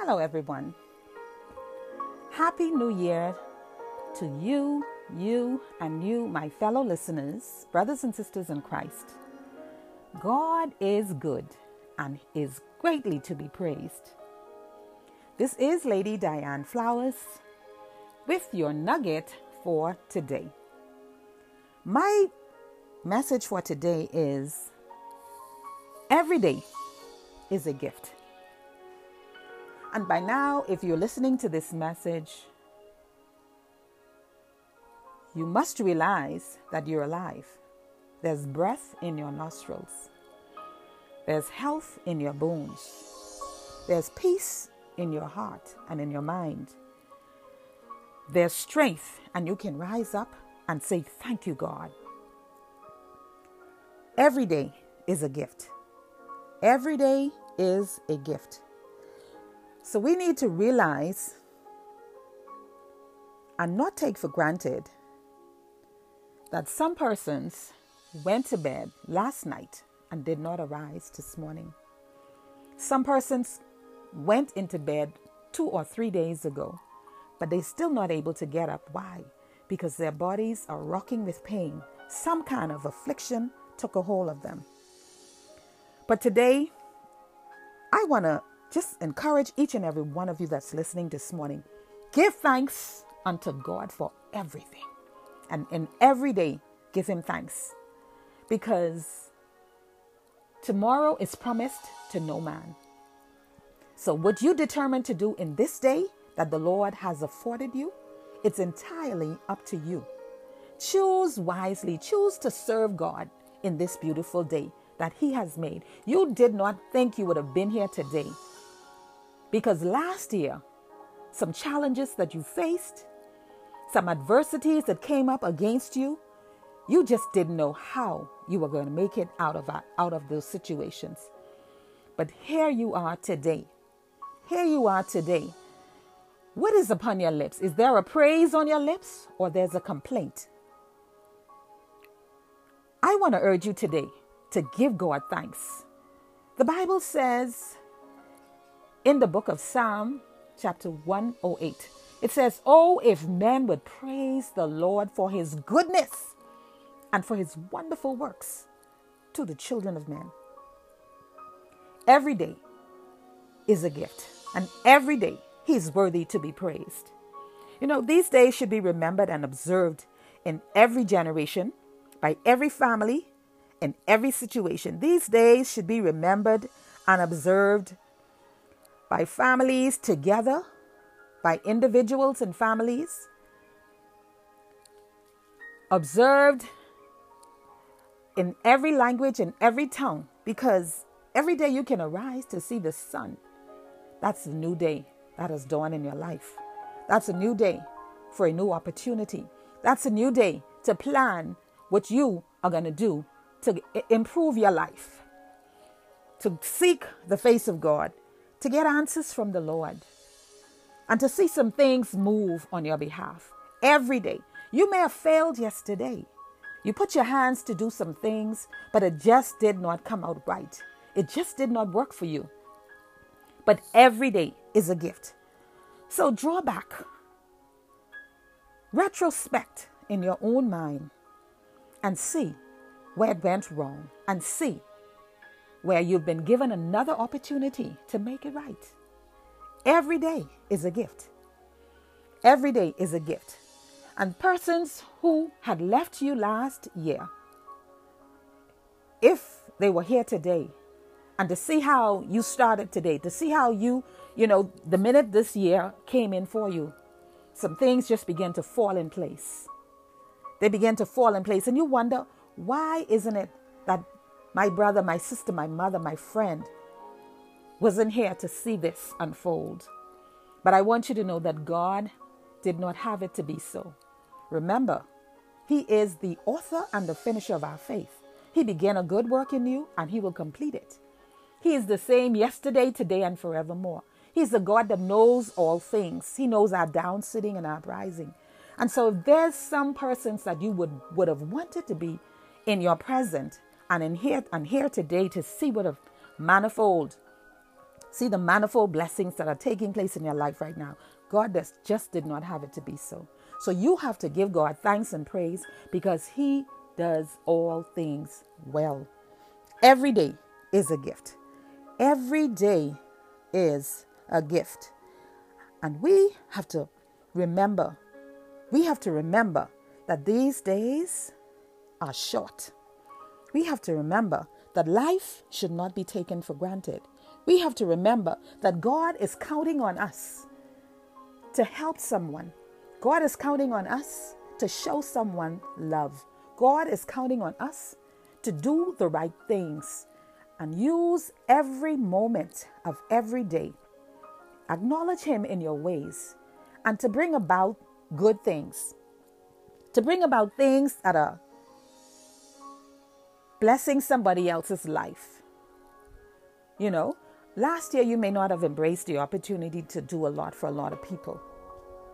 Hello, everyone. Happy New Year to you, you, and you, my fellow listeners, brothers and sisters in Christ. God is good and is greatly to be praised. This is Lady Diane Flowers with your nugget for today. My message for today is every day is a gift. And by now, if you're listening to this message, you must realize that you're alive. There's breath in your nostrils, there's health in your bones, there's peace in your heart and in your mind, there's strength, and you can rise up and say, Thank you, God. Every day is a gift. Every day is a gift. So we need to realize and not take for granted that some persons went to bed last night and did not arise this morning. Some persons went into bed two or three days ago, but they're still not able to get up. Why? Because their bodies are rocking with pain. Some kind of affliction took a hold of them. But today, I want to just encourage each and every one of you that's listening this morning. Give thanks unto God for everything. And in every day, give Him thanks. Because tomorrow is promised to no man. So, what you determine to do in this day that the Lord has afforded you, it's entirely up to you. Choose wisely, choose to serve God in this beautiful day that He has made. You did not think you would have been here today because last year, some challenges that you faced, some adversities that came up against you, you just didn't know how you were going to make it out of, out of those situations. But here you are today. Here you are today. What is upon your lips? Is there a praise on your lips or there's a complaint? I want to urge you today to give God thanks. The Bible says in the book of Psalm, chapter 108. It says, Oh, if men would praise the Lord for his goodness and for his wonderful works to the children of men. Every day is a gift, and every day he's worthy to be praised. You know, these days should be remembered and observed in every generation, by every family, in every situation. These days should be remembered and observed by families together, by individuals and families, observed in every language and every tongue, because every day you can arise to see the sun. That's a new day that has dawned in your life. That's a new day for a new opportunity. That's a new day to plan what you are going to do to improve your life, to seek the face of God, to get answers from the Lord and to see some things move on your behalf every day. You may have failed yesterday. You put your hands to do some things, but it just did not come out right. It just did not work for you. But every day is a gift. So draw back, retrospect in your own mind, and see where it went wrong, and see where you've been given another opportunity to make it right. Every day is a gift. Every day is a gift. And persons who had left you last year, if they were here today, and to see how you started today, to see how you, you know, the minute this year came in for you, some things just began to fall in place. They began to fall in place, and you wonder, why isn't it that my brother, my sister, my mother, my friend wasn't here to see this unfold. But I want you to know that God did not have it to be so. Remember, He is the author and the finisher of our faith. He began a good work in you and He will complete it. He is the same yesterday, today, and forevermore. He's the God that knows all things. He knows our down sitting and our rising. And so if there's some persons that you would, would have wanted to be in your present, and in here and here today to see what a manifold See the manifold blessings that are taking place in your life right now. God just did not have it to be so. So you have to give God thanks and praise because He does all things well. Every day is a gift. Every day is a gift. And we have to remember, we have to remember that these days are short. We have to remember that life should not be taken for granted. We have to remember that God is counting on us to help someone. God is counting on us to show someone love. God is counting on us to do the right things and use every moment of every day. Acknowledge Him in your ways and to bring about good things, to bring about things that are blessing somebody else's life. You know, last year you may not have embraced the opportunity to do a lot for a lot of people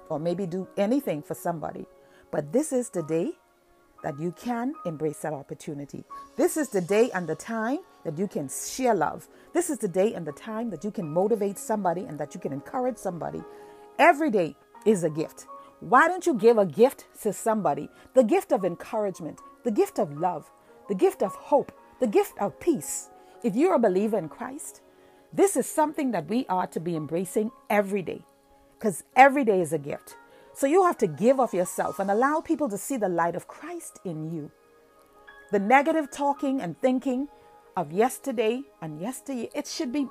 or maybe do anything for somebody, but this is the day that you can embrace that opportunity. This is the day and the time that you can share love. This is the day and the time that you can motivate somebody and that you can encourage somebody. Every day is a gift. Why don't you give a gift to somebody? The gift of encouragement, the gift of love, the gift of hope, the gift of peace. If you're a believer in Christ, this is something that we are to be embracing every day because every day is a gift. So you have to give of yourself and allow people to see the light of Christ in you. The negative talking and thinking of yesterday and yesterday, it should be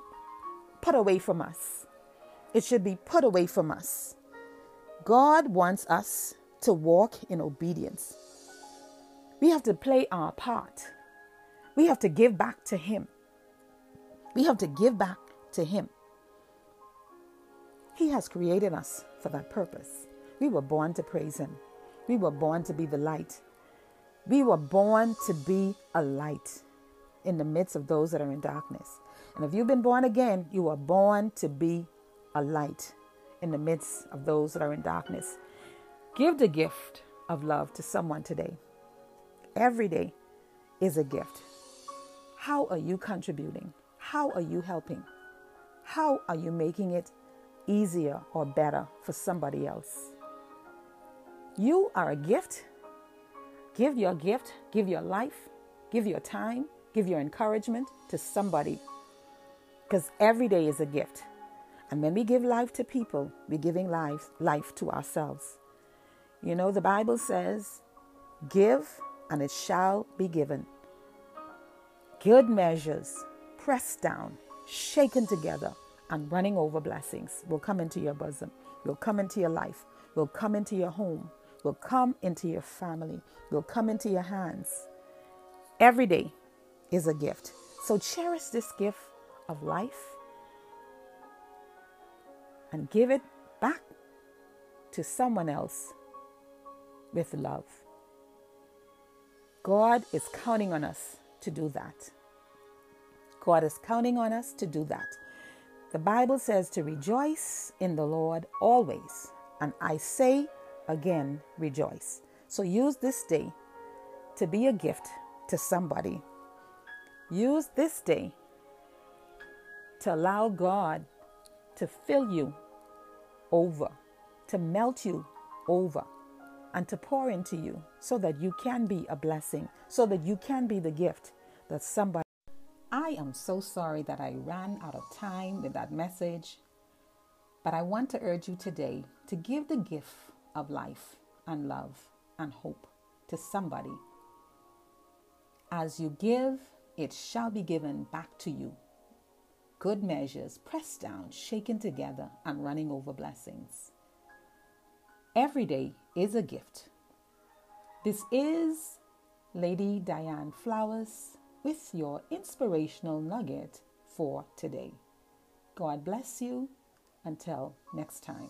put away from us. It should be put away from us. God wants us to walk in obedience. We have to play our part. We have to give back to Him. We have to give back to Him. He has created us for that purpose. We were born to praise Him. We were born to be the light. We were born to be a light in the midst of those that are in darkness. And if you've been born again, you are born to be a light in the midst of those that are in darkness. Give the gift of love to someone today. Every day is a gift. How are you contributing? How are you helping? How are you making it easier or better for somebody else? You are a gift. Give your gift, give your life, give your time, give your encouragement to somebody. Because every day is a gift. And when we give life to people, we're giving life, life to ourselves. You know, the Bible says, Give and it shall be given. Good measures, pressed down, shaken together, and running over blessings will come into your bosom, will come into your life, will come into your home, will come into your family, will come into your hands. Every day is a gift. So cherish this gift of life and give it back to someone else with love. God is counting on us to do that. God is counting on us to do that. The Bible says to rejoice in the Lord always. And I say again, rejoice. So use this day to be a gift to somebody. Use this day to allow God to fill you over, to melt you over, and to pour into you so that you can be a blessing, so that you can be the gift that somebody. I am so sorry that I ran out of time with that message, but I want to urge you today to give the gift of life and love and hope to somebody. As you give, it shall be given back to you. Good measures, pressed down, shaken together, and running over blessings. Every day is a gift. This is Lady Diane Flowers with your inspirational nugget for today. God bless you. Until next time.